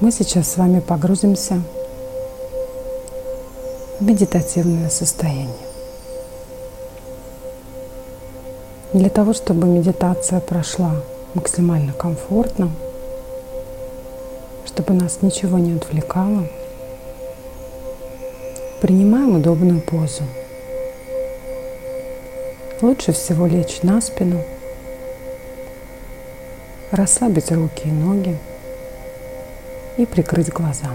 Мы сейчас с вами погрузимся в медитативное состояние. Для того, чтобы медитация прошла максимально комфортно, чтобы нас ничего не отвлекало, принимаем удобную позу. Лучше всего лечь на спину, расслабить руки и ноги и прикрыть глаза.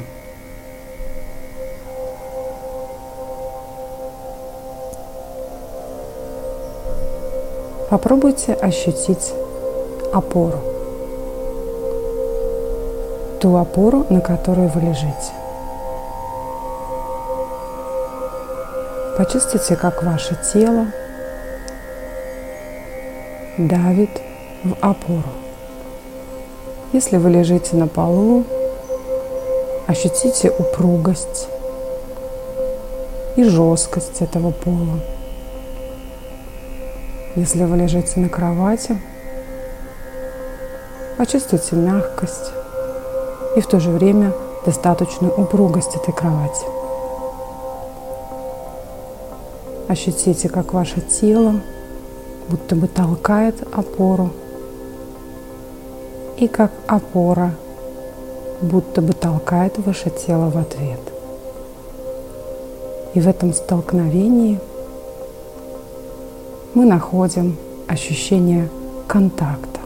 Попробуйте ощутить опору. Ту опору, на которой вы лежите. Почувствуйте, как ваше тело давит в опору. Если вы лежите на полу, ощутите упругость и жесткость этого пола. Если вы лежите на кровати, почувствуйте мягкость и в то же время достаточную упругость этой кровати. Ощутите, как ваше тело будто бы толкает опору и как опора будто бы толкает ваше тело в ответ. И в этом столкновении мы находим ощущение контакта.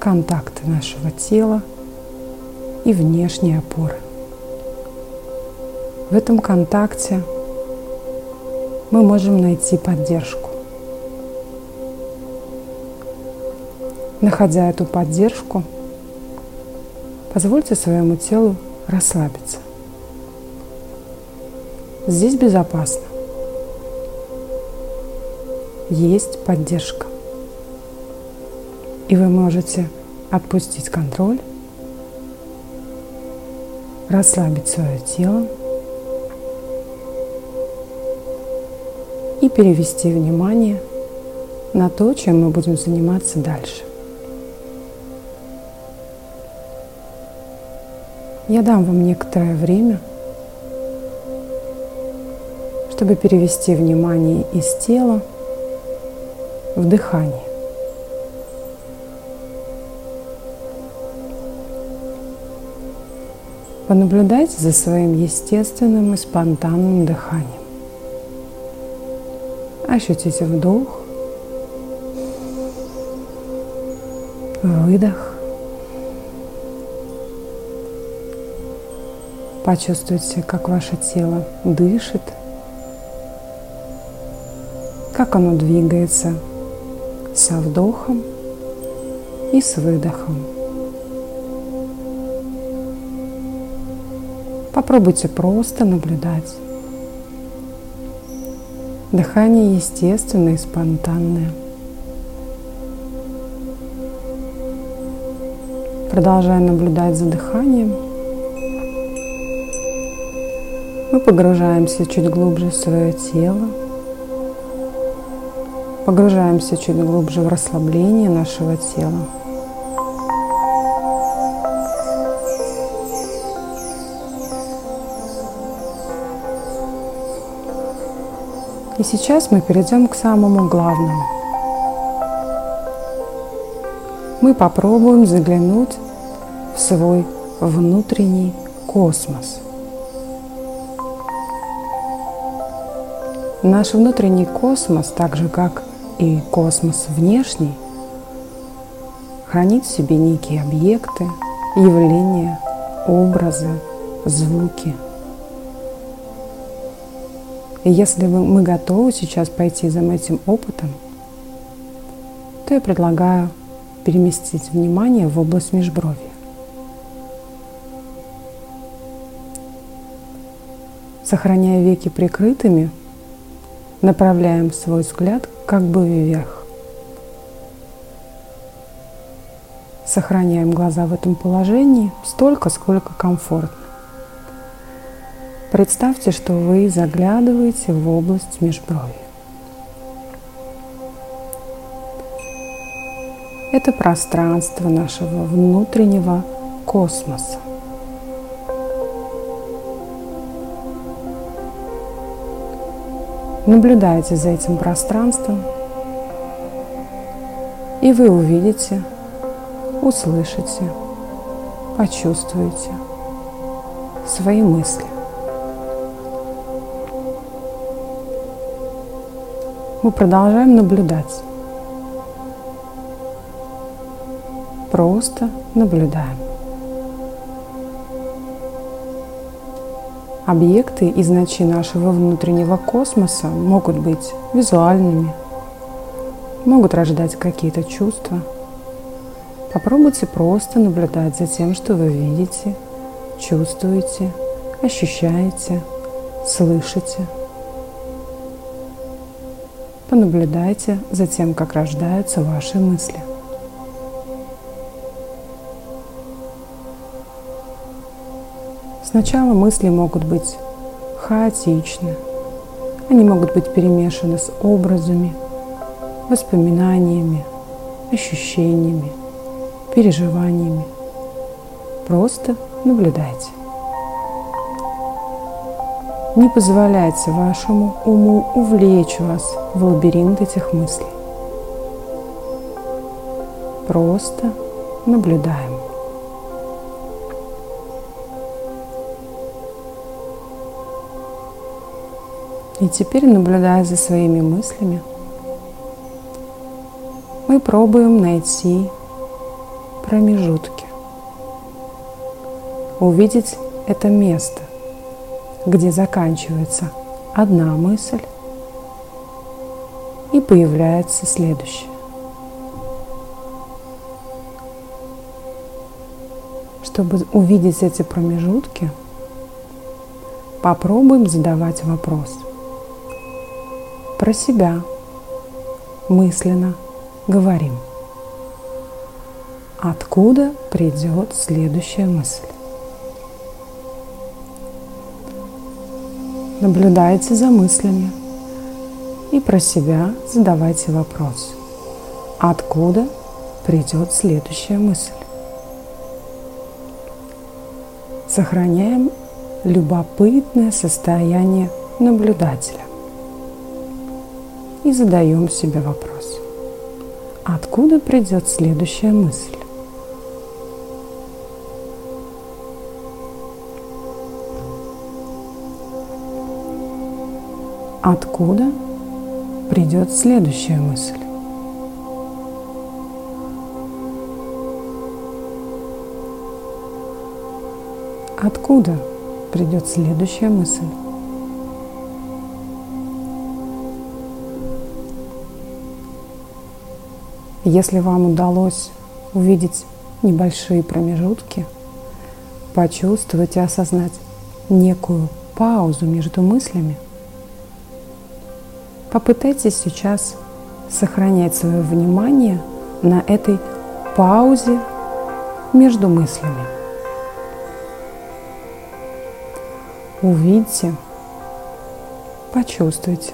Контакта нашего тела и внешней опоры. В этом контакте мы можем найти поддержку. Находя эту поддержку, позвольте своему телу расслабиться. Здесь безопасно. Есть поддержка. И вы можете отпустить контроль, расслабить свое тело и перевести внимание на то, чем мы будем заниматься дальше. Я дам вам некоторое время, чтобы перевести внимание из тела в дыхание. Понаблюдайте за своим естественным и спонтанным дыханием. Ощутите вдох, выдох. Почувствуйте, как ваше тело дышит, как оно двигается со вдохом и с выдохом. Попробуйте просто наблюдать. Дыхание естественное и спонтанное. Продолжая наблюдать за дыханием, Мы погружаемся чуть глубже в свое тело, погружаемся чуть глубже в расслабление нашего тела. И сейчас мы перейдем к самому главному. Мы попробуем заглянуть в свой внутренний космос – Наш внутренний космос, так же как и космос внешний, хранит в себе некие объекты, явления, образы, звуки. И если мы готовы сейчас пойти за этим опытом, то я предлагаю переместить внимание в область межброви. Сохраняя веки прикрытыми – направляем свой взгляд как бы вверх. Сохраняем глаза в этом положении столько, сколько комфортно. Представьте, что вы заглядываете в область межброви. Это пространство нашего внутреннего космоса. Наблюдайте за этим пространством, и вы увидите, услышите, почувствуете свои мысли. Мы продолжаем наблюдать. Просто наблюдаем. Объекты из ночи нашего внутреннего космоса могут быть визуальными, могут рождать какие-то чувства. Попробуйте просто наблюдать за тем, что вы видите, чувствуете, ощущаете, слышите. Понаблюдайте за тем, как рождаются ваши мысли. Сначала мысли могут быть хаотичны. Они могут быть перемешаны с образами, воспоминаниями, ощущениями, переживаниями. Просто наблюдайте. Не позволяйте вашему уму увлечь вас в лабиринт этих мыслей. Просто наблюдаем. И теперь, наблюдая за своими мыслями, мы пробуем найти промежутки, увидеть это место, где заканчивается одна мысль и появляется следующая. Чтобы увидеть эти промежутки, попробуем задавать вопрос – про себя мысленно говорим. Откуда придет следующая мысль? Наблюдайте за мыслями и про себя задавайте вопрос. Откуда придет следующая мысль? Сохраняем любопытное состояние наблюдателя и задаем себе вопрос. Откуда придет следующая мысль? Откуда придет следующая мысль? Откуда придет следующая мысль? Если вам удалось увидеть небольшие промежутки, почувствовать и осознать некую паузу между мыслями, попытайтесь сейчас сохранять свое внимание на этой паузе между мыслями. Увидьте, почувствуйте,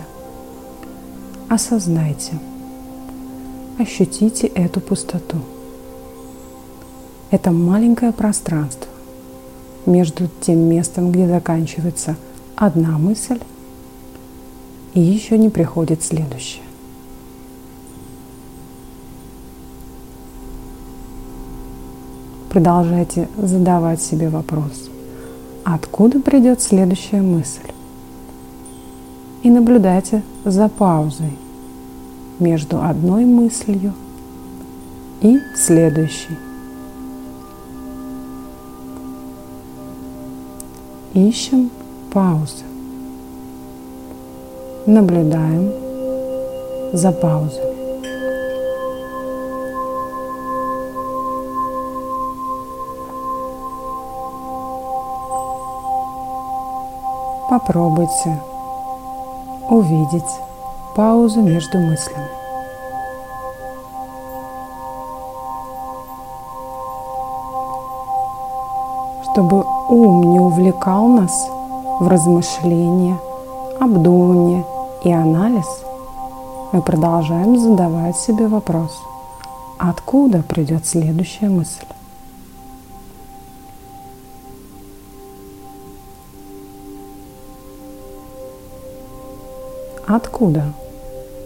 осознайте – ощутите эту пустоту. Это маленькое пространство между тем местом, где заканчивается одна мысль, и еще не приходит следующая. Продолжайте задавать себе вопрос, откуда придет следующая мысль. И наблюдайте за паузой – между одной мыслью и следующей. Ищем паузы. Наблюдаем за паузами. Попробуйте увидеть паузу между мыслями. Чтобы ум не увлекал нас в размышления, обдумывание и анализ, мы продолжаем задавать себе вопрос, откуда придет следующая мысль. Откуда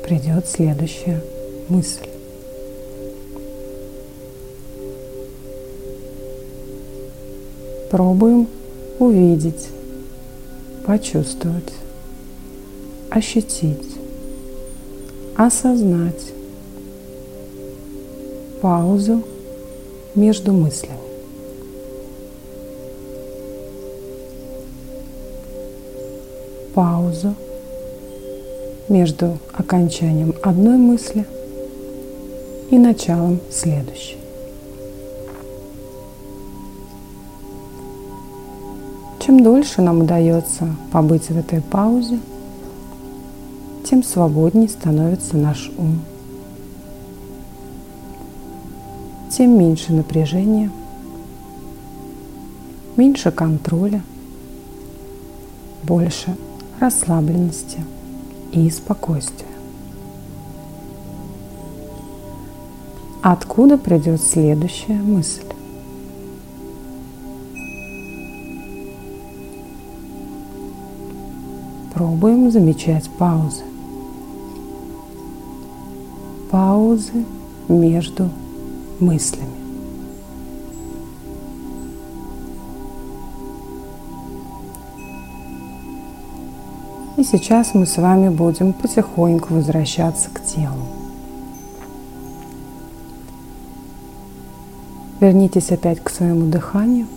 придет следующая мысль. Пробуем увидеть, почувствовать, ощутить, осознать паузу между мыслями. Паузу между окончанием одной мысли и началом следующей. Чем дольше нам удается побыть в этой паузе, тем свободнее становится наш ум. Тем меньше напряжения, меньше контроля, больше расслабленности и спокойствия. Откуда придет следующая мысль? Пробуем замечать паузы. Паузы между мыслями. Сейчас мы с вами будем потихоньку возвращаться к телу. Вернитесь опять к своему дыханию –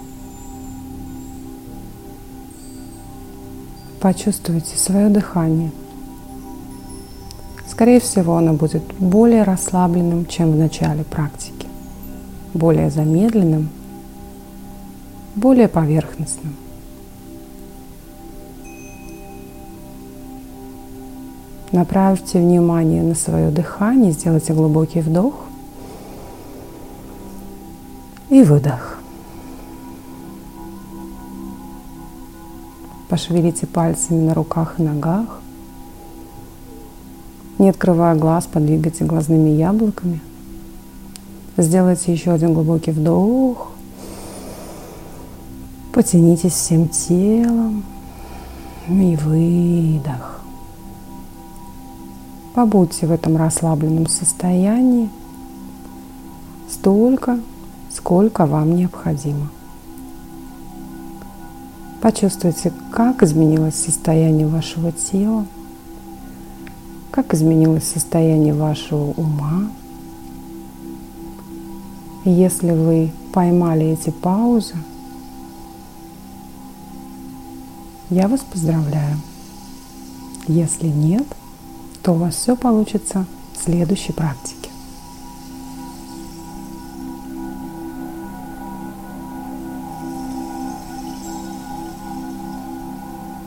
Почувствуйте свое дыхание. Скорее всего, оно будет более расслабленным, чем в начале практики, более замедленным, более поверхностным. Направьте внимание на свое дыхание, сделайте глубокий вдох и выдох. Пошевелите пальцами на руках и ногах. Не открывая глаз, подвигайте глазными яблоками. Сделайте еще один глубокий вдох. Потянитесь всем телом. И выдох. Побудьте в этом расслабленном состоянии столько, сколько вам необходимо. Почувствуйте, как изменилось состояние вашего тела, как изменилось состояние вашего ума. Если вы поймали эти паузы, я вас поздравляю. Если нет, то у вас все получится в следующей практике.